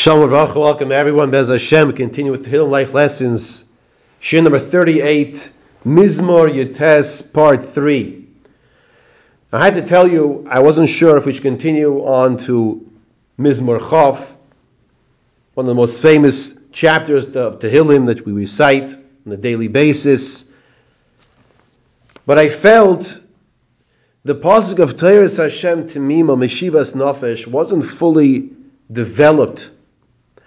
Shalom Racha, welcome everyone. Bez Hashem, continue with Hidden Life Lessons. Shir number 38, Mizmor Yutes, part 3. I had to tell you, I wasn't sure if we should continue on to Mizmor Chav, one of the most famous chapters of Tehillim that we recite on a daily basis. But I felt the pasuk of Teiris Hashem Timima Meshivas Nafesh wasn't fully developed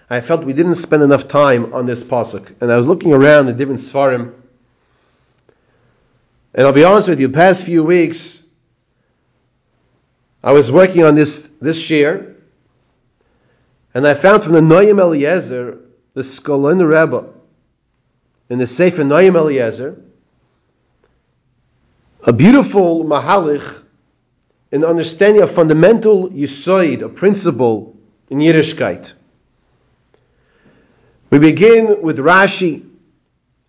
I felt we didn't spend enough time on this pasuk, and I was looking around the different svarim, and I'll be honest with you, past few weeks, I was working on this this year, and I found from the Noam Eliezer, the Skulener Rebbe, in the Sefer Noam Eliezer, a beautiful mahalich in understanding a fundamental yisoid, a principle in Yiddishkeit. We begin with Rashi.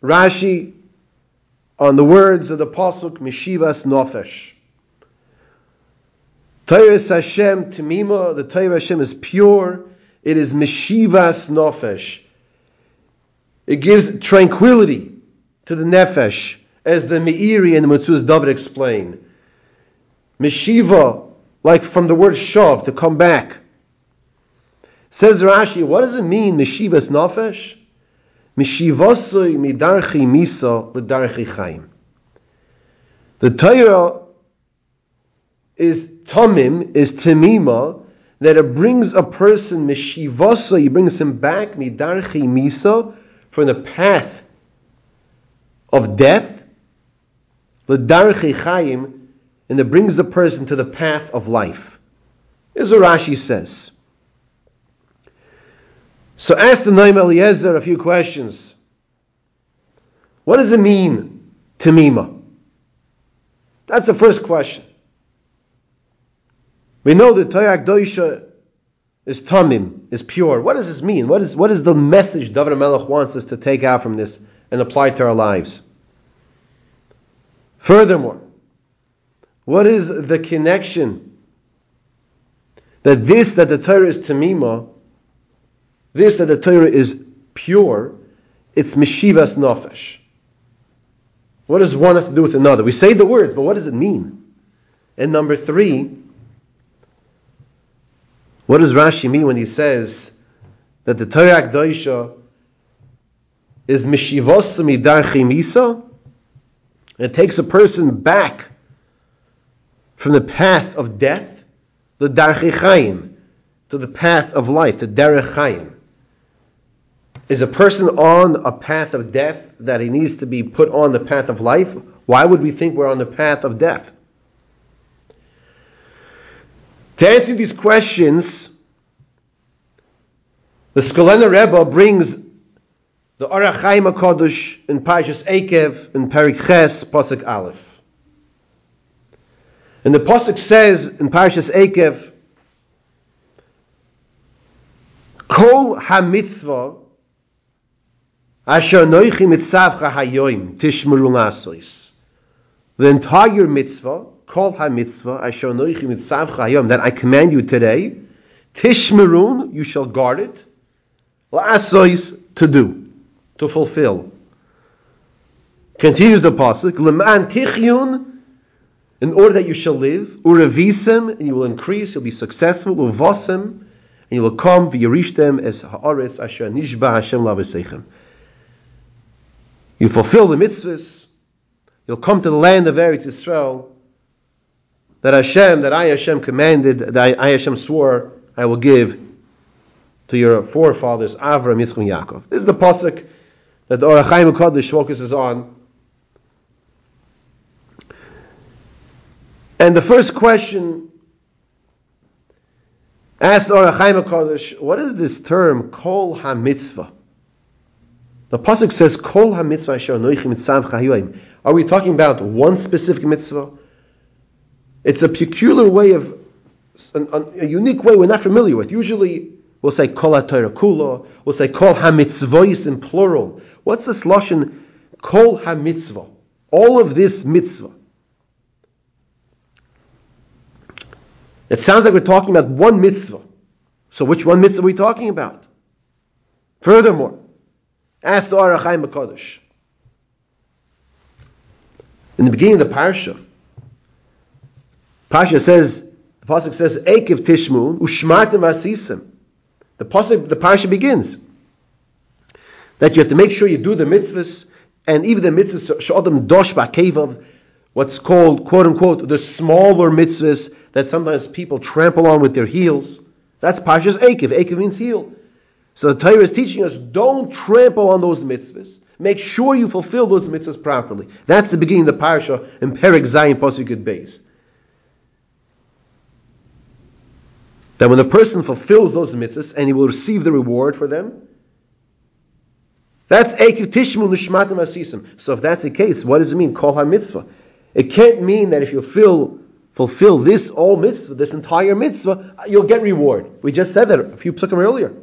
Rashi on the words of the Pasuk Meshivas Nofesh. Torah Hashem Timima, the Torah Hashem is pure. It is Meshivas Nofesh. It gives tranquility to the Nefesh, as the Meiri and the Metzudas David explain. Meshiva, like from the word shav, to come back. Says Rashi, what does it mean, Meshivas Nafesh? Meshivasoi midarchi misa l'darchi chaim. The Torah is tamim, is temima, that it brings a person, Meshivasa, he brings him back, midarchi misa, from the path of death, l'darchi chaim, and it brings the person to the path of life. What Rashi says. So ask the Noam Eliezer a few questions. What does it mean, Tamima? That's the first question. We know that Toyak Doisha is Tamim, is pure. What does this mean? What is, what is the message David Melech wants us to take out from this and apply to our lives? Furthermore, what is the connection that this, that the Torah is Tamima, this that the Torah is pure, it's Meshivas Nafesh. What does one have to do with another? We say the words, but what does it mean? And number three, what does Rashi mean when he says that the Torah Akdoisha is Midarchi Misa? It takes a person back from the path of death, the Darchi Chaim, to the path of life, the Derech Chaim. Is a person on a path of death that he needs to be put on the path of life? Why would we think we're on the path of death? To answer these questions, the Skulener Rebbe brings the Ohr HaChaim HaKadosh in Parshas Ekev in Perik Ches, Pasuk Aleph. And the Pasuk says in Parshas Ekev, Kol HaMitzvah Asher noichi mitzavcha hayoim tishmeru lasois. The entire mitzvah, kol ha-mitzvah, asher noichi mitzavcha hayoim, that I command you today, tishmerun, you shall guard it, lasois, to do, to fulfill. Continues the pasuk, leman tichyun, in order that you shall live, urevisem, and you will increase, you'll be successful, uvosem, and you will come, v'yerishtem, as ha'aretz asher nishba Hashem lavasechem. You fulfill the mitzvahs. You'll come to the land of Eretz Yisrael that Hashem, that I Hashem commanded, that I Hashem swore I will give to your forefathers, Avram, Yitzchak, and Yaakov. This is the pasuk that the Ohr HaChaim Kodesh focuses on. And the first question asked Ohr HaChaim Kodesh, what is this term, Kol HaMitzvah? The pasuk says, "Kol ha-mitzvah asher mitzav Are we talking about one specific mitzvah? It's a peculiar way of, a unique way we're not familiar with. Usually, we'll say "Kol ha-Torah kula." We'll say "Kol ha-mitzvahs" in plural. What's this lashon? "Kol ha-mitzvah." All of this mitzvah. It sounds like we're talking about one mitzvah. So which one mitzvah are we talking about? Furthermore, ask the Ohr HaChaim HaKadosh. In the beginning of the parsha, parsha says, the pasuk says, "Ekiv Tishmu ushmartem asisim." The pasuk, the parsha begins that you have to make sure you do the mitzvahs, and even the mitzvahs shadam dosh ba'kevav, what's called quote unquote the smaller mitzvahs that sometimes people trample on with their heels. That's Pasha's Akiv. Akiv means heel. So the Torah is teaching us don't trample on those mitzvahs. Make sure you fulfill those mitzvahs properly. That's the beginning of the parasha in Perek Zayin Pasuk Beis. That when the person fulfills those mitzvahs and he will receive the reward for them, that's Ekiv Tishmu Nishmatim Asisim. So if that's the case, what does it mean? Kol HaMitzvah. It can't mean that if you fulfill fulfill this all mitzvah, this entire mitzvah, you'll get reward. We just said that a few psukim earlier.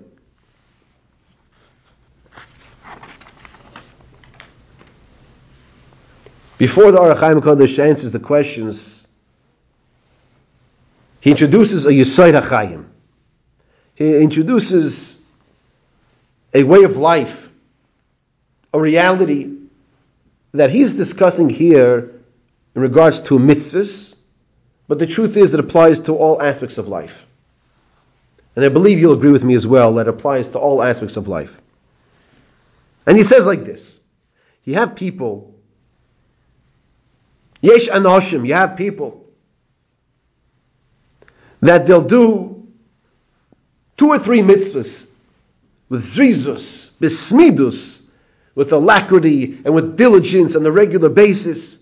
Before the Ohr HaChaim Kodesh answers the questions, he introduces a Yisoid HaChaim. He introduces a way of life, a reality that he's discussing here in regards to mitzvahs, but the truth is it applies to all aspects of life. And I believe you'll agree with me as well that it applies to all aspects of life. And he says like this You have people, Yesh Anoshim, you have people that they'll do two or three mitzvahs with zrizus, bismidus, with alacrity and with diligence on a regular basis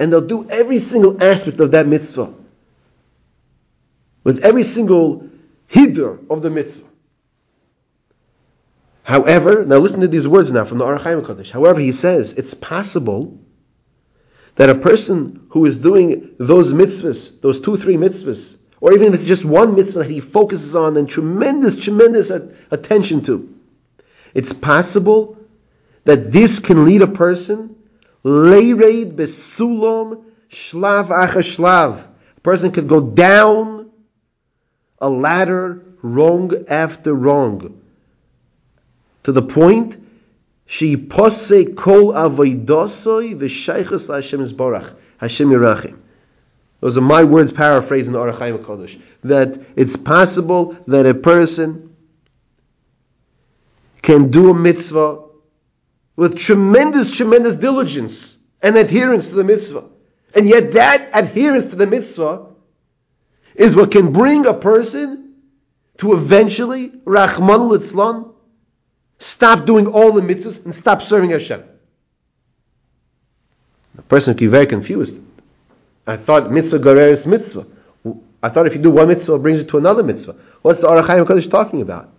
and they'll do every single aspect of that mitzvah with every single hider of the mitzvah. However, now listen to these words now from the Chaim Kodesh. However, he says it's possible that a person who is doing those mitzvahs, those two, three mitzvahs, or even if it's just one mitzvah that he focuses on and tremendous, tremendous attention to, it's possible that this can lead a person Leireid besulam shlav acha shlav. A person could go down a ladder wrong after wrong. To the point she pose kol avoidosoi v'shaychus Hashem Yisborach Hashem Yerachim. Those are my words paraphrased in the Ohr HaChaim Kodesh. That it's possible that a person can do a mitzvah with tremendous, tremendous diligence and adherence to the mitzvah. And yet that adherence to the mitzvah is what can bring a person to eventually, Rahman Litzlan, stop doing all the mitzvahs and stop serving Hashem. The person can be very confused. I thought mitzvah garer mitzvah. I thought if you do one mitzvah, it brings you to another mitzvah. What's the Ohr HaChaim Kodesh talking about?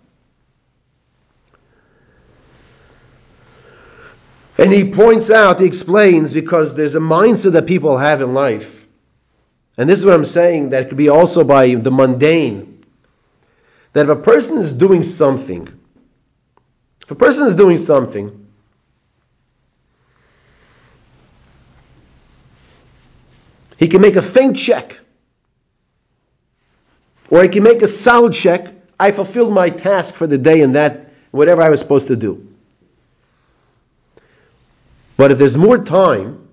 And he points out, he explains, because there's a mindset that people have in life. And this is what I'm saying, that it could be also by the mundane. That if a person is doing something, if a person is doing something, he can make a faint check. Or he can make a solid check. I fulfilled my task for the day and that, whatever I was supposed to do. But if there's more time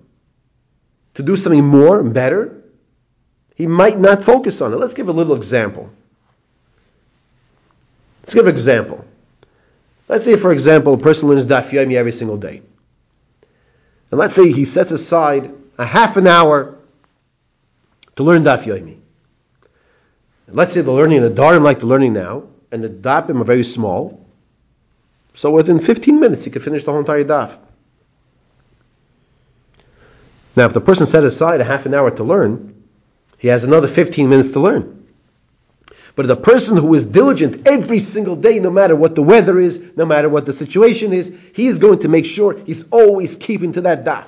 to do something more and better, he might not focus on it. Let's give a little example. Let's give an example. Let's say, for example, a person learns Daf Yomi every single day. And let's say he sets aside a half an hour to learn Daf Yomi. Let's say the learning, in the Darim like the learning now, and the Dapim are very small. So within 15 minutes, he could finish the whole entire Daf. Now, if the person set aside a half an hour to learn, he has another 15 minutes to learn. But the person who is diligent every single day, no matter what the weather is, no matter what the situation is, he is going to make sure he's always keeping to that daf.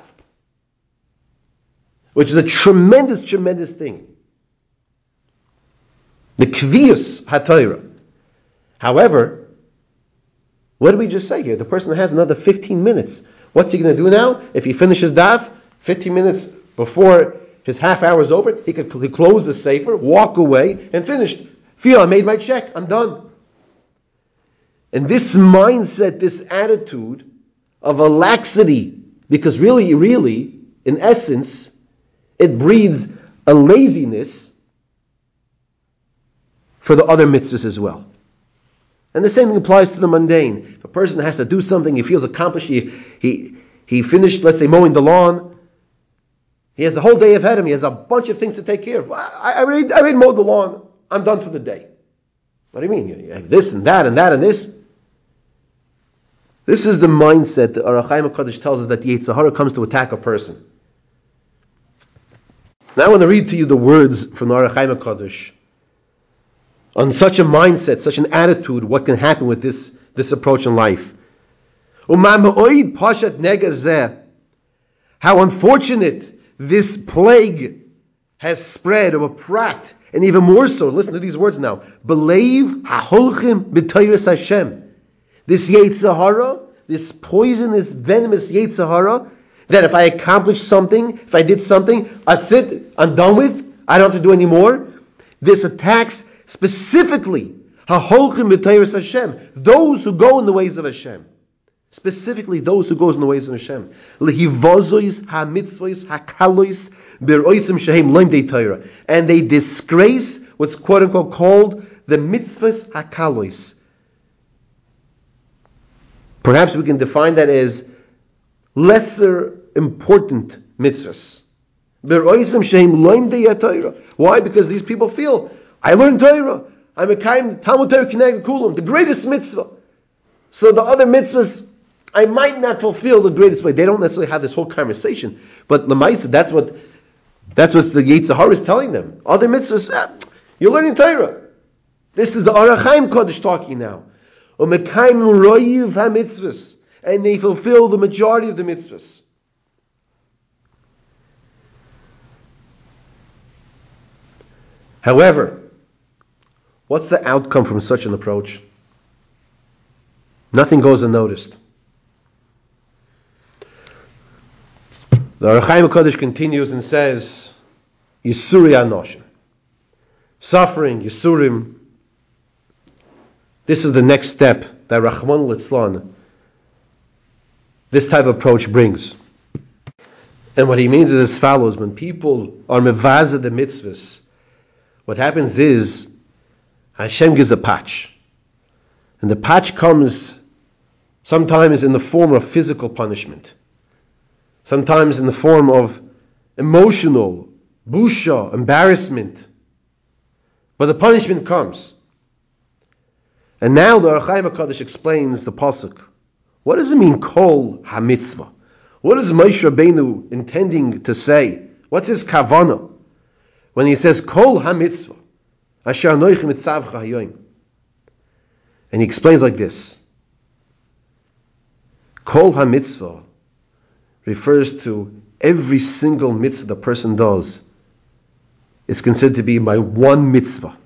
Which is a tremendous, tremendous thing. The kvius hatayra. However, what did we just say here? The person has another 15 minutes. What's he going to do now? If he finishes daf, 15 minutes before his half hour is over, he could close the safer, walk away, and finish. Feel I made my check. I'm done. And this mindset, this attitude of a laxity, because really, really, in essence, it breeds a laziness for the other mitzvahs as well. And the same thing applies to the mundane. If a person has to do something, he feels accomplished, he, he, he finished, let's say, mowing the lawn, he has a whole day ahead of him, he has a bunch of things to take care of. I, I, already, I already mowed the lawn, I'm done for the day. What do you mean? You have this and that and that and this. This is the mindset that Ohr HaChaim HaKadosh tells us that the Yitzhahara comes to attack a person. Now I want to read to you the words from the Ohr HaChaim HaKadosh on such a mindset, such an attitude, what can happen with this, this approach in life. How unfortunate this plague has spread of a prat, and even more so, listen to these words now. Believe haholchim b'tayris Hashem. This Yetzirah, this poisonous, venomous Yetzirah, that if I accomplish something, if I did something, that's it, I'm done with, I don't have to do any more. This attacks Specifically, Haholchim b'teiris Hashem, those who go in the ways of Hashem. Specifically, those who goes in the ways of Hashem. Lehivozois ha-mitzvois ha-kalois And they disgrace what's quote unquote called the mitzvahs ha-kalois. Perhaps we can define that as lesser important mitzvahs. Why? Because these people feel I learned Torah. I'm a kind Talmud Torah Kineg Kulam, the greatest mitzvah. So the other mitzvahs, I might not fulfill the greatest way. They don't necessarily have this whole conversation, but Lamaisa, that's what that's what the Yitzhahar is telling them. Other mitzvahs, ah, you're learning Torah. This is the Ohr HaChaim Kodesh talking now. And they fulfill the majority of the mitzvahs. However, What's the outcome from such an approach? Nothing goes unnoticed. The Ohr HaChaim Kodesh continues and says, Yisuri Anoshim. Suffering, Yisurim. This is the next step that Rahman Litzlan, this type of approach brings. And what he means is as follows when people are mevaza the mitzvahs, what happens is Hashem gives a patch. And the patch comes sometimes in the form of physical punishment, sometimes in the form of emotional, busha, embarrassment. But the punishment comes. And now the Ohr HaChaim HaKadosh explains the pasuk. What does it mean, kol hamitzvah? What is Moshe Rabbeinu intending to say? What's his kavana when he says kol hamitzvah? And he explains like this. Kol ha-mitzvah refers to every single mitzvah the person does is considered to be my one mitzvah.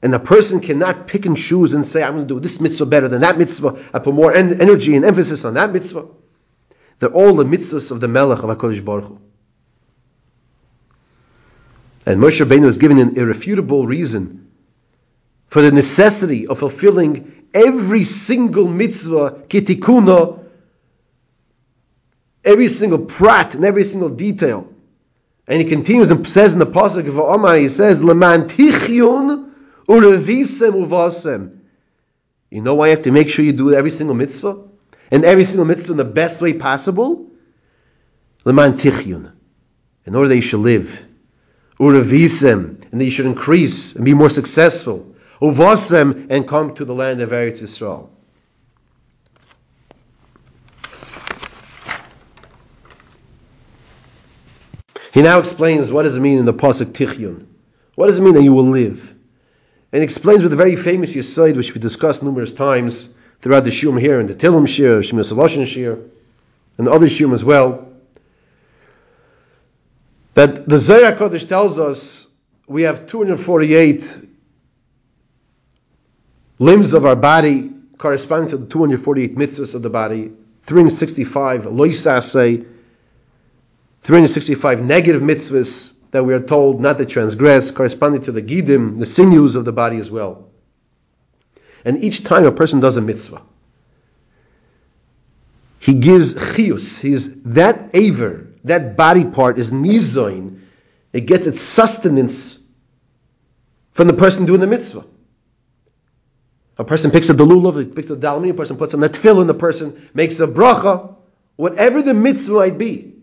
And a person cannot pick and choose and say, I'm going to do this mitzvah better than that mitzvah. I put more en- energy and emphasis on that mitzvah. They're all the mitzvahs of the Melech of HaKadosh Baruch Hu. And Moshe Rabbeinu was given an irrefutable reason for the necessity of fulfilling every single mitzvah, kitikuna, every single prat and every single detail. And he continues and says in the pasuk of Omar, he says, "Leman tichyun urevisem uvasem." You know why you have to make sure you do every single mitzvah and every single mitzvah in the best way possible. Leman tichyun, in order that you should live uravisem, and that you should increase and be more successful. Uvasem, and come to the land of Eretz Yisrael. He now explains what does it mean in the pasuk Tichyun. What does it mean that you will live? And explains with a very famous Yisod, which we discussed numerous times throughout the Shum here, and the Tilum Shir, Shemir Saloshin Shir, and the other Shum as well that the Zohar Kodesh tells us we have 248 limbs of our body corresponding to the 248 mitzvahs of the body, 365 loisase, 365 negative mitzvahs that we are told not to transgress, corresponding to the gidim, the sinews of the body as well. And each time a person does a mitzvah, he gives chius. He's that aver, that body part is nizoin. It gets its sustenance from the person doing the mitzvah. A person picks a delulav, he picks up the dalmi, a person puts on the tefillin, the person makes a bracha, whatever the mitzvah might be.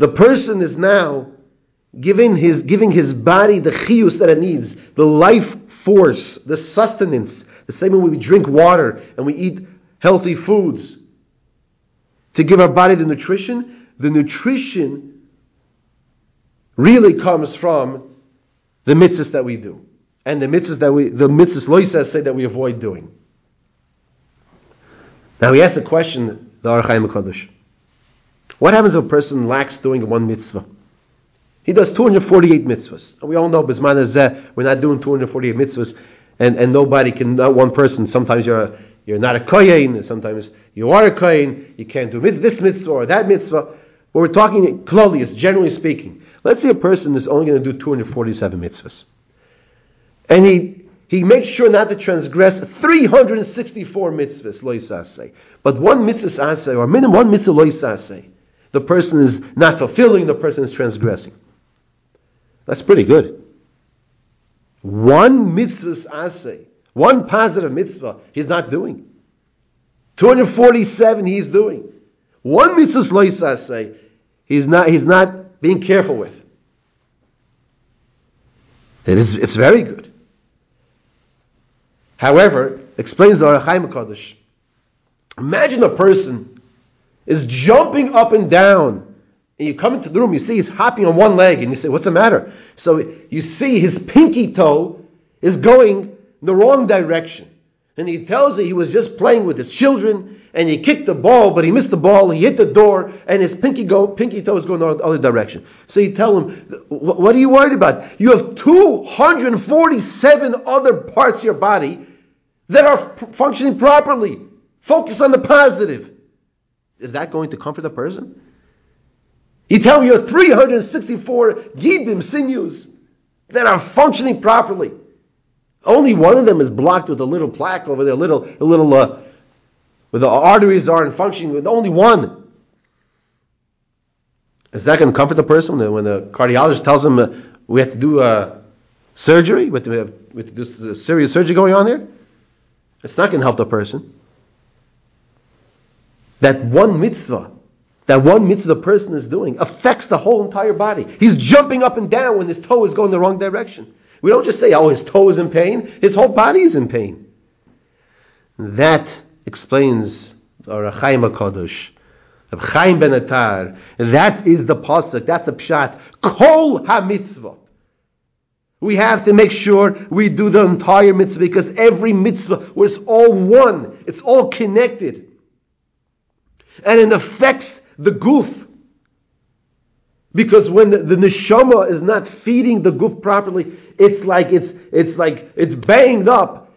The person is now giving his, giving his body the chius that it needs, the life force, the sustenance, the same way we drink water and we eat healthy foods to give our body the nutrition, the nutrition really comes from the mitzvahs that we do. And the mitzvahs that we, the mitzvahs loisas say that we avoid doing. Now he asks a question, the Ohr HaChaim HaKadosh. What happens if a person lacks doing one mitzvah? He does 248 mitzvahs. And we all know, we're not doing 248 mitzvahs, and, and nobody can, not one person, sometimes you're a, you're not a kohen, sometimes you are a kohen, you can't do this mitzvah or that mitzvah. But we're talking klolius, generally speaking. Let's say a person is only going to do 247 mitzvahs. And he, he makes sure not to transgress 364 mitzvahs, lo But one mitzvah asay, or minimum one mitzvah lo the person is not fulfilling, the person is transgressing. That's pretty good. One mitzvah asay, one positive mitzvah, he's not doing. 247 he's doing. One mitzvah loisase, he's not he's not being careful with. It is it's very good. However, explains the Ohr HaChaim HaKadosh, imagine a person is jumping up and down and you come into the room, you see he's hopping on one leg, and you say, What's the matter? So you see his pinky toe is going the wrong direction. And he tells you he was just playing with his children, and he kicked the ball, but he missed the ball, he hit the door, and his pinky, go, pinky toe is going the other direction. So you tell him, What are you worried about? You have 247 other parts of your body that are functioning properly. Focus on the positive. Is that going to comfort the person? You tell me you have 364 gidim sinews that are functioning properly. Only one of them is blocked with a little plaque over there, a little, a little, uh, where the arteries aren't functioning with only one. Is that going to comfort the person when the, cardiologist tells him uh, we have to do uh, surgery, we have, to, we have to do serious surgery going on there? It's not going to help the person. That one mitzvah that one mitzvah the person is doing affects the whole entire body. He's jumping up and down when his toe is going the wrong direction. We don't just say, oh, his toe is in pain, his whole body is in pain. That explains Ohr HaChaim HaKadosh. Chaim Ben Atar. That is the pasuk. That's the pshat. Kol ha-mitzvah. We have to make sure we do the entire mitzvah because every mitzvah was all one. It's all connected. And it affects the goof. Because when the, the neshama is not feeding the goof properly, it's like it's it's like it's banged up,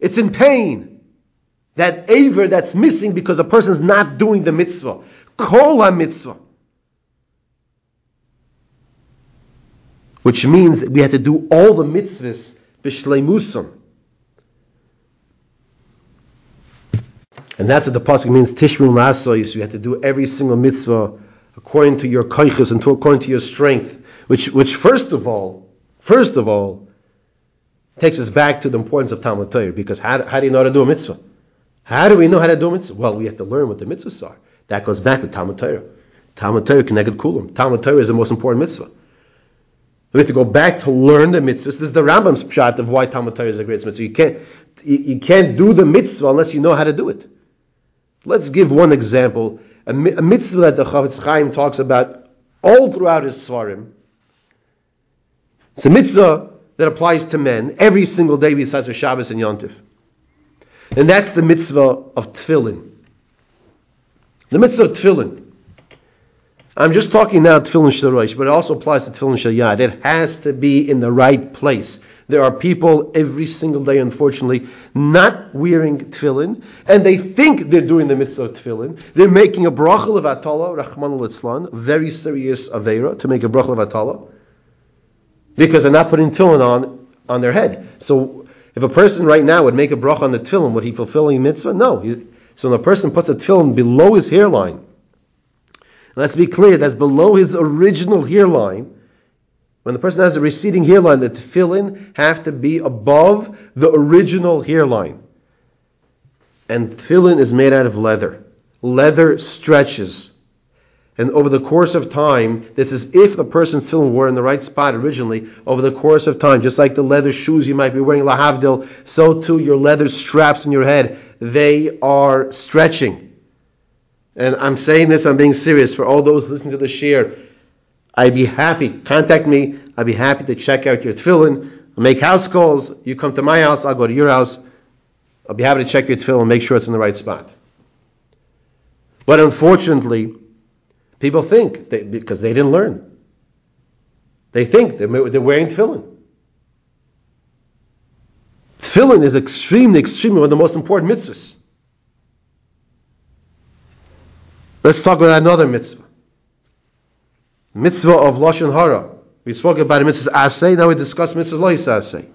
it's in pain. That aver that's missing because a person is not doing the mitzvah. Kol mitzvah. Which means we have to do all the mitzvahs b'shleimusam. And that's what the pasuk means. Tishmu masoyis. You have to do every single mitzvah according to your kaiches and according to your strength. Which, which first of all, first of all, takes us back to the importance of Talmud Torah. Because how, how do you know how to do a mitzvah? How do we know how to do a mitzvah? Well, we have to learn what the mitzvahs are. That goes back to Talmud Torah. Talmud Torah connected kulam. Talmud Torah is the most important mitzvah. We have to go back to learn the mitzvahs. This is the Rambam's pshat of why Talmud Torah is a great mitzvah. You can't, you, you can't do the mitzvah unless you know how to do it. Let's give one example. A, a mitzvah that the Chafetz Chaim talks about all throughout his Svarim. It's a mitzvah that applies to men every single day besides for Shabbos and Yontif. And that's the mitzvah of tefillin. The mitzvah of tefillin. I'm just talking now tefillin shalosh, but it also applies to tefillin shalyad. It has to be in the right place. There are people every single day, unfortunately, not wearing tefillin, and they think they're doing the mitzvah of tefillin. They're making a brachal of atala, Rahman al very serious avera to make a brachal of atala, because they're not putting tefillin on on their head. So If a person right now would make a bracha on the tefillin, would he fulfilling mitzvah? No. So when a person puts a tefillin below his hairline, let's be clear, that's below his original hairline. When the person has a receding hairline, the tefillin have to be above the original hairline. And tefillin is made out of leather. Leather stretches. And over the course of time, this is if the person's tefillin were in the right spot originally, over the course of time, just like the leather shoes you might be wearing, lahavdil, so too your leather straps on your head, they are stretching. And I'm saying this, I'm being serious. For all those listening to the share, I'd be happy. Contact me. I'd be happy to check out your tefillin. I'll make house calls. You come to my house, I'll go to your house. I'll be happy to check your tefillin and make sure it's in the right spot. But unfortunately, People think, they, because they didn't learn. They think they're, they're wearing tefillin. Tefillin is extremely, extremely one of the most important mitzvahs. Let's talk about another mitzvah. Mitzvah of Lashon Hara. We spoke about mitzvah Asay, now we discuss mitzvah Lois Asay.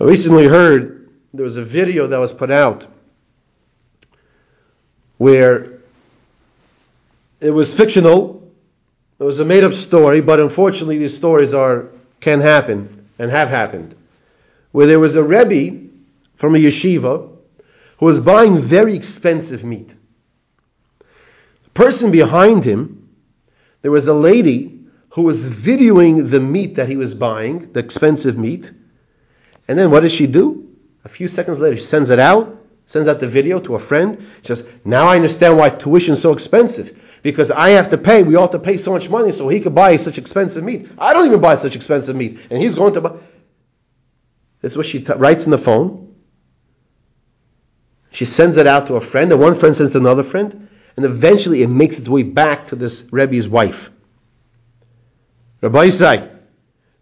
I recently heard there was a video that was put out where it was fictional, it was a made up story, but unfortunately these stories are can happen and have happened. Where there was a Rebbe from a yeshiva who was buying very expensive meat. Person behind him, there was a lady who was videoing the meat that he was buying, the expensive meat. And then what does she do? A few seconds later, she sends it out sends out the video to a friend. She says, now I understand why tuition is so expensive. Because I have to pay, we all have to pay so much money so he could buy such expensive meat. I don't even buy such expensive meat. And he's going to buy. This is what she t- writes in the phone. She sends it out to a friend, and one friend sends to another friend, and eventually it makes its way back to this Rebbe's wife. Rabbi Isai,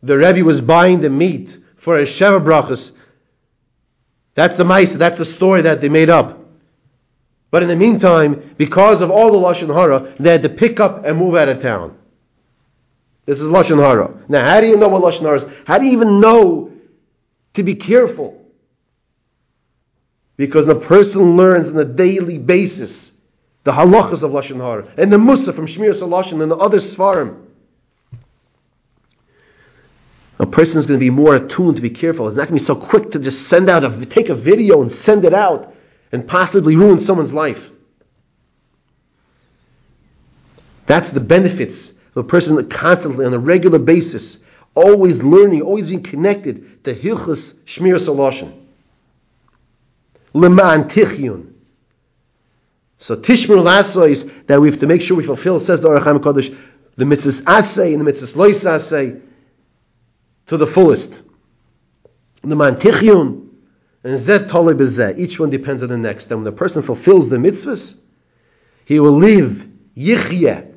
the Rebbe was buying the meat for a Sheva Brachas that's the mice. That's the story that they made up. But in the meantime, because of all the lashon hara, they had to pick up and move out of town. This is lashon hara. Now, how do you know what lashon hara is? How do you even know to be careful? Because the person learns on a daily basis the halachas of lashon hara and the musa from Shmir Salashon and the other svarim a person is going to be more attuned to be careful. It's not going to be so quick to just send out a take a video and send it out and possibly ruin someone's life. That's the benefits of a person that constantly, on a regular basis, always learning, always being connected to Hilchas Shmir Saloshin. Leman Tichyun. So Tishmir Lasso is that we have to make sure we fulfill, says the Ohr HaChaim Kodesh, the mitzvahs Asay and the mitzvahs Lois Asay to the fullest. The man mantichyun and zet tole bezeh. Each one depends on the next. And when the person fulfills the mitzvahs, he will live yichye.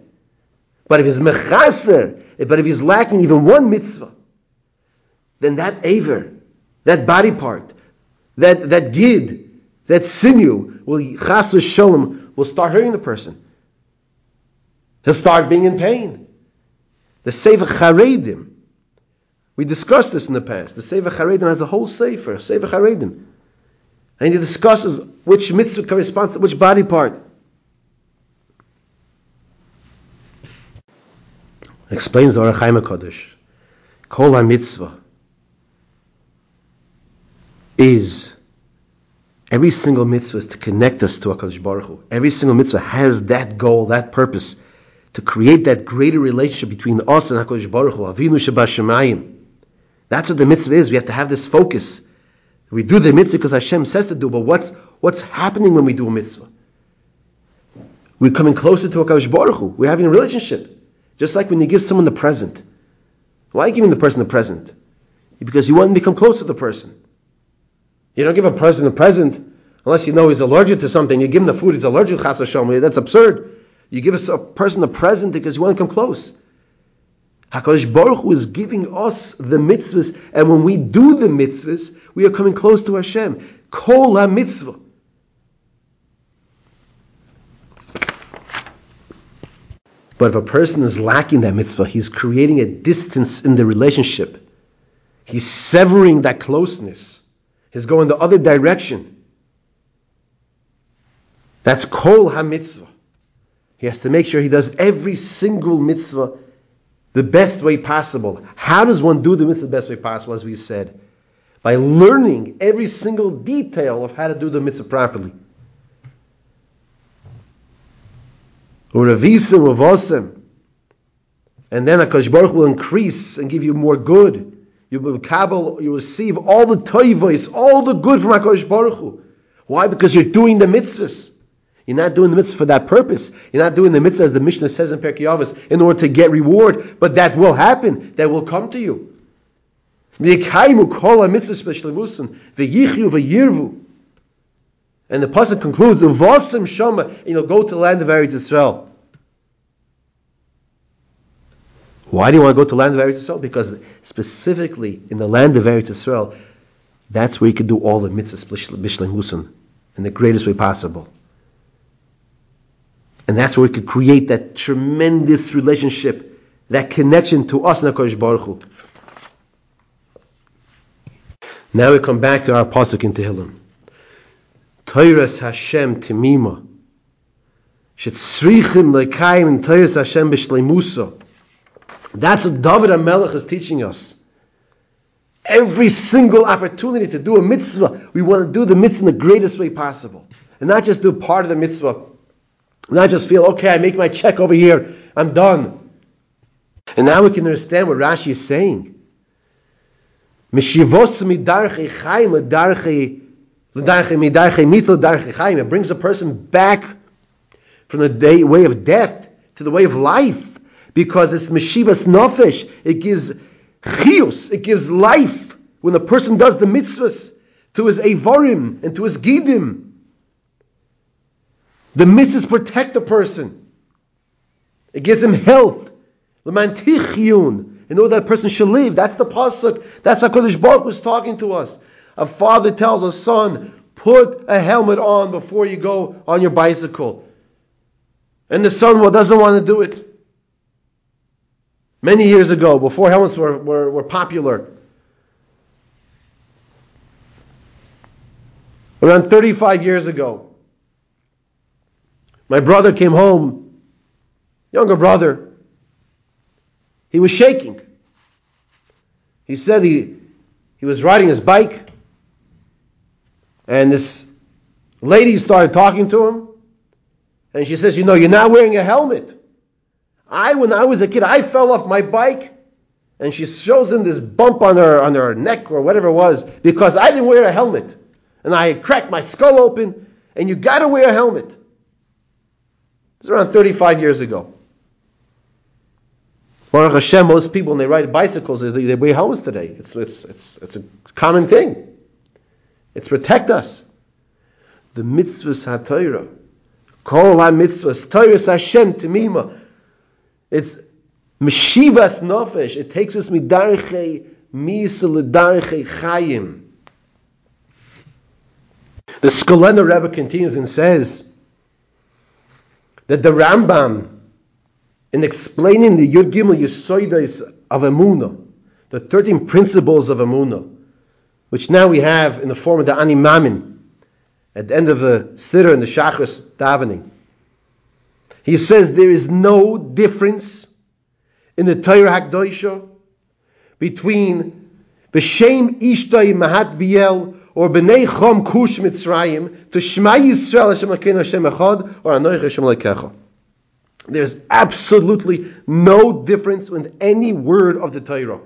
But if he's mechaser, but if he's lacking even one mitzvah, then that aver, that body part, that that gid, that sinew will chaser shalom will start hurting the person. He'll start being in pain. The sefer charedim we discussed this in the past. The Sefer Charedim has a whole Sefer, Sefer Charedim. And he discusses which mitzvah corresponds to which body part. Explains the Ohr HaChaim Kodesh. Kol mitzvah is every single mitzvah is to connect us to HaKadosh Baruch Hu. Every single mitzvah has that goal, that purpose, to create that greater relationship between us and HaKadosh Baruch Hu. Avinu that's what the mitzvah is. We have to have this focus. We do the mitzvah because Hashem says to do, but what's, what's happening when we do a mitzvah? We're coming closer to HaKadosh Baruch Hu. We're having a relationship. Just like when you give someone the present. Why are you giving the person the present? Because you want to become close to the person. You don't give a person a present unless you know he's allergic to something. You give him the food, he's allergic to That's absurd. You give a person a present because you want to come close. HaKadosh Baruch Hu is giving us the mitzvahs, and when we do the mitzvahs, we are coming close to Hashem. Kol ha-mitzvah. But if a person is lacking that mitzvah, he's creating a distance in the relationship. He's severing that closeness. He's going the other direction. That's kol ha-mitzvah. He has to make sure he does every single mitzvah the best way possible. How does one do the mitzvah the best way possible, as we said? By learning every single detail of how to do the mitzvah properly. And then Akash Baruch will increase and give you more good. You will you receive all the toivos, all the good from Akash Baruch Hu. Why? Because you're doing the mitzvahs. You're not doing the mitzvah for that purpose. You're not doing the mitzvah as the Mishnah says in Pirkei Avos in order to get reward, but that will happen. That will come to you. And the pasuk concludes, "Uvasim shama," and you'll go to the land of Eretz Yisrael. Why do you want to go to land of Eretz Yisrael? Because specifically in the land of Eretz Yisrael, that's where you can do all the mitzvahs bishlemusim in the greatest way possible. And that's where we could create that tremendous relationship, that connection to us, Nakash Baruch Hu. Now we come back to our pasuk in Tehillim. Toiras Hashem Timima. Shetzrichim leikayim in Toiras Hashem b'shleimusa. That's what David HaMelech is teaching us. Every single opportunity to do a mitzvah, we want to do the mitzvah in the greatest way possible. And not just do part of the mitzvah. Not just feel, okay, I make my check over here, I'm done. And now we can understand what Rashi is saying. It brings a person back from the day, way of death to the way of life because it's Meshivas Nofesh. It gives chius, it gives life when a person does the mitzvahs to his Evorim and to his Gidim. The mitzvahs protect the person. It gives him health. In order that person should live. That's the pasuk. That's how Kodesh Baruch was talking to us. A father tells a son, put a helmet on before you go on your bicycle. And the son well, doesn't want to do it. Many years ago, before helmets were, were, were popular, around 35 years ago, my brother came home, younger brother. He was shaking. He said he, he was riding his bike and this lady started talking to him, and she says, You know, you're not wearing a helmet. I, when I was a kid, I fell off my bike, and she shows him this bump on her on her neck or whatever it was because I didn't wear a helmet, and I cracked my skull open. And you got to wear a helmet. It's around 35 years ago. Baruch Hashem, most people when they ride bicycles, they, they wear helmets today. It's, it's, it's, it's a common thing. It's protect us. The mitzvahs ha-Torah. Kol ha-mitzvahs. Torah Hashem timima. It's meshivas nofesh. It takes us midarchei misa ledarchei chayim. The Skulener Rebbe continues and says that the Rambam, in explaining the Yud Gimel of Emunah, the 13 principles of Emunah, which now we have in the form of the Animamin, at the end of the Siddur and the Shachris davening. He says there is no difference in the Torah Hakdoisha between the Shem Ishtay Mahat Biel or Bnei Chom Kush Mitzrayim to Shema Yisrael Hashem Lakeinu Hashem Echad or Anoich Hashem Lakecha. There's absolutely no difference with any word of the Torah.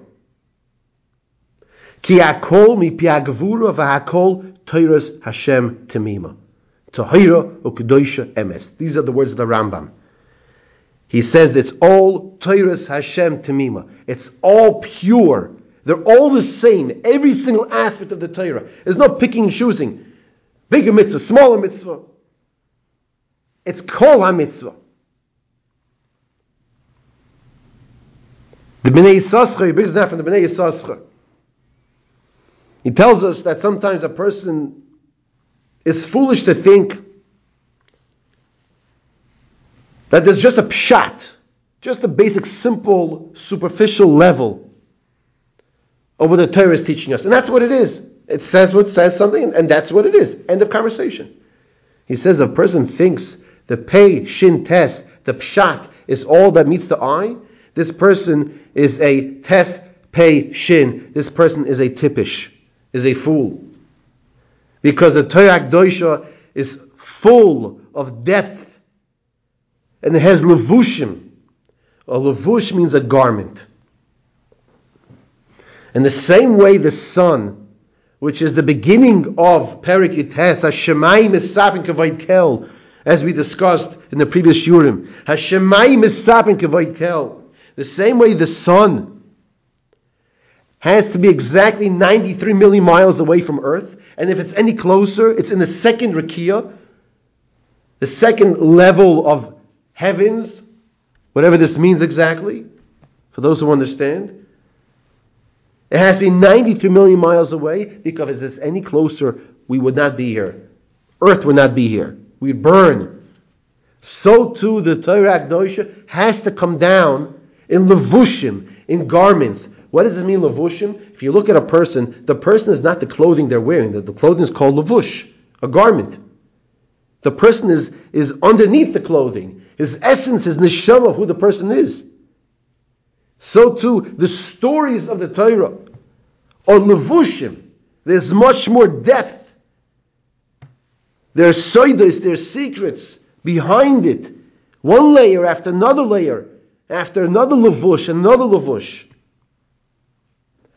Ki akol mi piagvura v'hakol toiras Hashem temima. Tahira ukedoisha emes. These are the words of the Rambam. He says it's all toiras Hashem temima. It's all pure. They're all the same. Every single aspect of the Torah. There's no picking and choosing. Bigger mitzvah, smaller mitzvah. It's kol ha-mitzvah. The Bnei Yissaschar, he brings that from the Bnei Yissaschar. He tells us that sometimes a person is foolish to think that there's just a pshat Just a basic, simple, superficial level of what the Torah is teaching us. And that's what it is. It says what says something, and that's what it is. End of conversation. He says a person thinks the pei, shin, test, the pshat is all that meets the eye. This person is a test, pei, shin. This person is a tippish, is a fool. Because the Torah Akdosha is full of depth and it has levushim. A levush means a garment. In the same way, the sun, which is the beginning of Perik Yites, Hashemayim Esapin Kavod Kel, as we discussed in the previous Shurim. Hashemayim Esapin Kavod Kel. The same way the sun has to be exactly 93 million miles away from Earth, and if it's any closer, it's in the second Rakia, the second level of heavens, whatever this means exactly, for those who understand. It has to be 93 million miles away because if it's any closer, we would not be here. Earth would not be here. We'd burn. So too the Torah Akdosha has to come down in levushim, in garments. What does it mean, levushim? If you look at a person, the person is not the clothing they're wearing. The, the clothing is called levush, a garment. The person is, is underneath the clothing. His essence is neshama of who the person is. So too, the stories of the Torah are levushim. There's much more depth. There's soidos, there's secrets behind it. One layer after another layer, after another levush, another levush.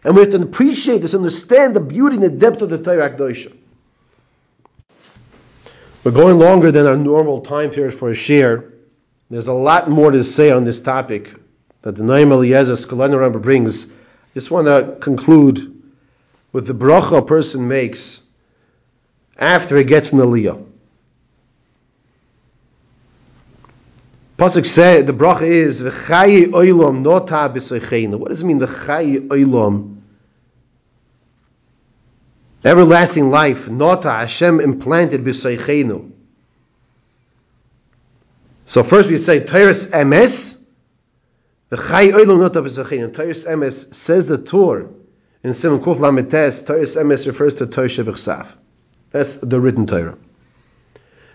And we have to appreciate this, understand the beauty and the depth of the Torah Akdosha. We're going longer than our normal time period for a share. There's a lot more to say on this topic that the Noam Eliezer Skulener brings. I just want to conclude with the bracha a person makes after he gets an aliyah. Pasuk said the bracha is v'chayi oilam nota b'soicheinu. What does it mean the chayi oilam? Everlasting life, nota Hashem implanted b'soicheinu. So first we say Tyrus emes. The chayi oilam nota b'soicheinu. Tyrus emes says the Torah in Simon Kuf Lamites. Tyrus emes refers to Torah Shebechsav. That's the written Torah.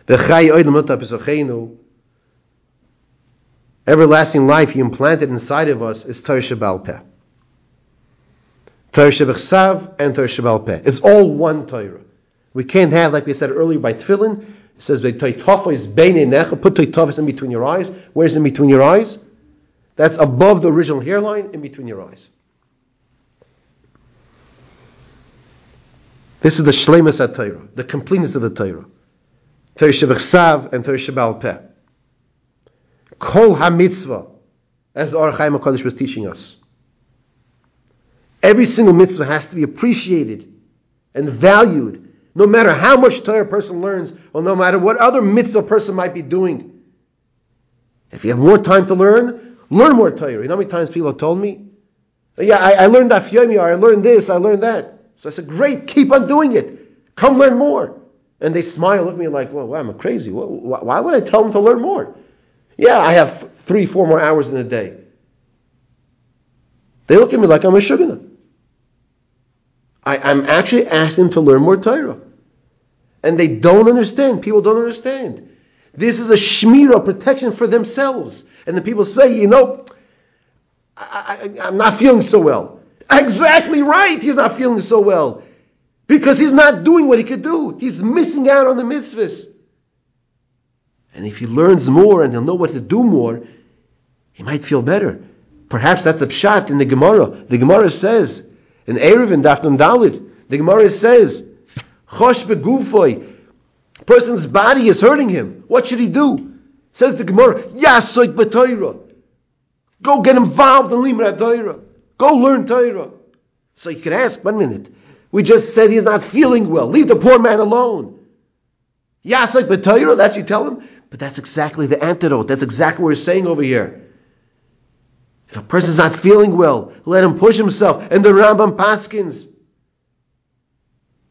The chayi oilam nota b'soicheinu everlasting life He implanted inside of us is Torah Shabbal Peh. Torah Shebechsav and Torah Shabbal Peh. It's all one Torah. We can't have, like we said earlier, by Tefillin, it says, is put Toitofis in between your eyes. Where's in between your eyes? That's above the original hairline, in between your eyes. This is the Shlemus at Torah, the completeness of the Torah. Torah Shebechsav and Torah Shabbal Peh. Kol HaMitzvah, as the Ohr HaChaim HaKadosh was teaching us. Every single mitzvah has to be appreciated and valued, no matter how much Torah a person learns, or no matter what other mitzvah a person might be doing. If you have more time to learn, learn more Torah. You know how many times people have told me, yeah, I, I learned that or I learned this, I learned that. So I said, great, keep on doing it. Come learn more. And they smile, at me like, well, I'm crazy. Why would I tell them to learn more? Yeah, I have three, four more hours in a day. They look at me like I'm a shugana. I, am actually asking them to learn more Torah. And they don't understand. People don't understand. This is a shmira, protection for themselves. And the people say, you know, I, I, I'm not feeling so well. Exactly right. He's not feeling so well. Because he's not doing what he could do. He's missing out on the mitzvahs. And if he learns more and he'll know what to do more, he might feel better. Perhaps that's the pshat in the Gemara. The Gemara says, in Erev and Dafnam Dalid, the Gemara says, Chosh begufoy, person's body is hurting him. What should he do? Says the Gemara, Yasoit b'toira. Go get involved in Limra Torah. Go learn Torah. So you can ask, one minute. We just said he's not feeling well. Leave the poor man alone. Yasoit that's you tell him. But that's exactly the antidote. That's exactly what we're saying over here. If a person's not feeling well, let him push himself. And the Rambam Paskins,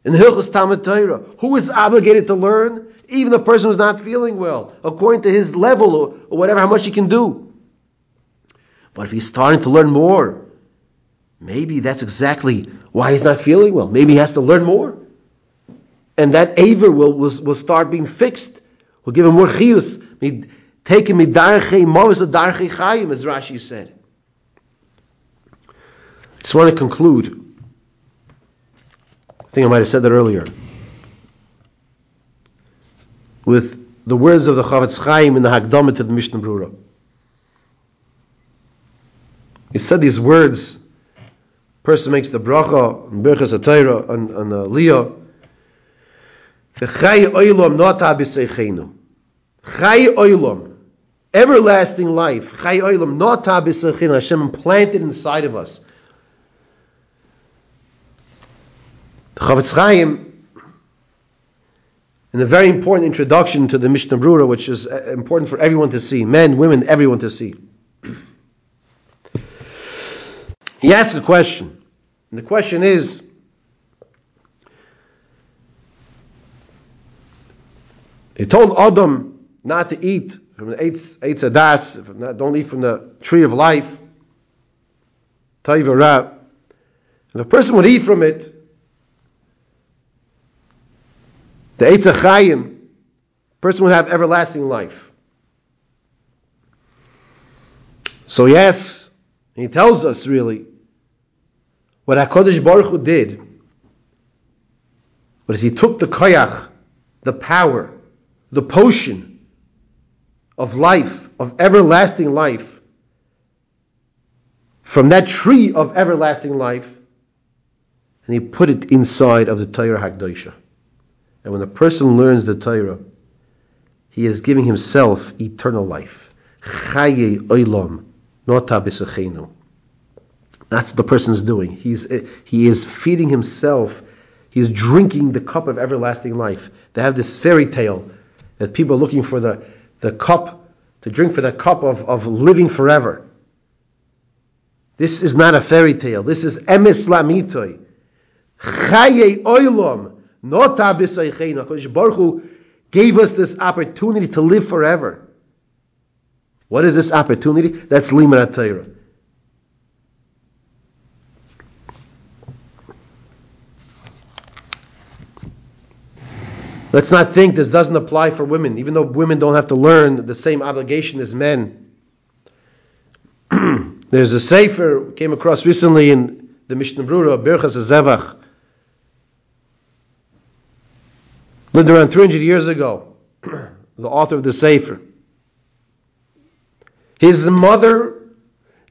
in the Hilchos Talmud Torah, who is obligated to learn? Even the person who's not feeling well, according to his level or, or whatever, how much he can do. But if he's starting to learn more, maybe that's exactly why he's not feeling well. Maybe he has to learn more. And that aver will, will, will start being fixed. We'll give him more chiyus. Take him midarche mavis darche chayim, as Rashi said. I just want to conclude. I think I might have said that earlier. With the words of the Chofetz Chaim in the Hagdamah to the Mishnah Brura. He said these words. Person makes the bracha and berachas atayra and and aliyah. Uh, V'chay oilam not abiseichenu. Chay oilam, everlasting life. Chay oilam not abiseichenu. Hashem implanted inside of us. The Chofetz Chaim in a very important introduction to the Mishnah Brura, which is uh, important for everyone to see, men, women, everyone to see. He asks a question. And the question is He told Adam not to eat from the Eitz, eitz Adas, don't eat from the tree of life, Taiva If a person would eat from it, the Eitz Achayim, person would have everlasting life. So yes, he tells us really, what HaKadosh Baruch Hu did was he took the koyach, the power, the potion of life, of everlasting life, from that tree of everlasting life, and he put it inside of the Torah Hakdosha. And when a person learns the Torah, he is giving himself eternal life. Chaye olam, nota. That's what the person is doing. He's, eh, he is feeding himself. He's drinking the cup of everlasting life. They have this fairy tale that people are looking for the, the cup, to drink for the cup of, of living forever. This is not a fairy tale. This is emes lamitoy. Chaye oilam. Not Baruch Hu gave us this opportunity to live forever. What is this opportunity? That's Limrat Torah. Let's not think this doesn't apply for women, even though women don't have to learn the same obligation as men. There's a sefer came across recently in the Mishnah Brura, Birchas Zevach. Lived around 300 years ago. the author of the sefer. His mother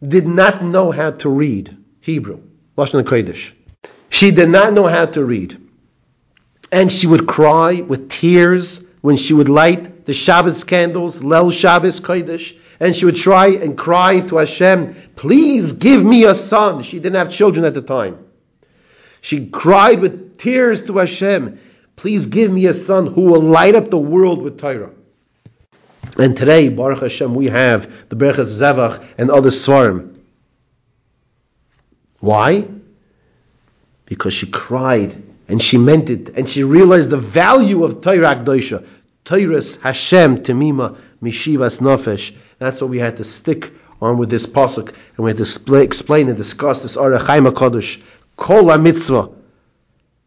did not know how to read Hebrew, Lashon Kodesh. She did not know how to read. And she would cry with tears when she would light the Shabbos candles, Lel Shabbos Kodesh, and she would try and cry to Hashem, please give me a son. She didn't have children at the time. She cried with tears to Hashem, please give me a son who will light up the world with Torah. And today, Baruch Hashem, we have the Berachas Zevach and other Svarim. Why? Because she cried and she meant it, and she realized the value of Torah Akdosha. Torah's Hashem Temima Mishivas Nofesh. That's what we had to stick on with this pasuk, and we had to explain and discuss this Ohr HaChaim Kodesh, Kol Mitzvah,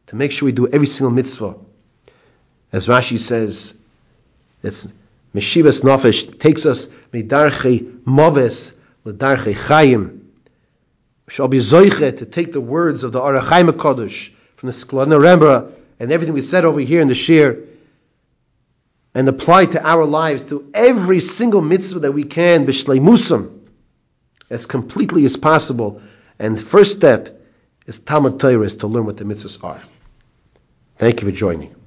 to make sure we do every single mitzvah. As Rashi says, it's Mishivas Nofesh takes us Midarche Moves L'Darche Chayim. We shall be zoiche to take the words of the Ohr HaChaim Kodesh from the Skulener Rebbe and everything we said over here in the Shir and apply to our lives to every single mitzvah that we can, b'shleimusam, as completely as possible. And the first step is Talmud Torah, is to learn what the mitzvahs are. Thank you for joining.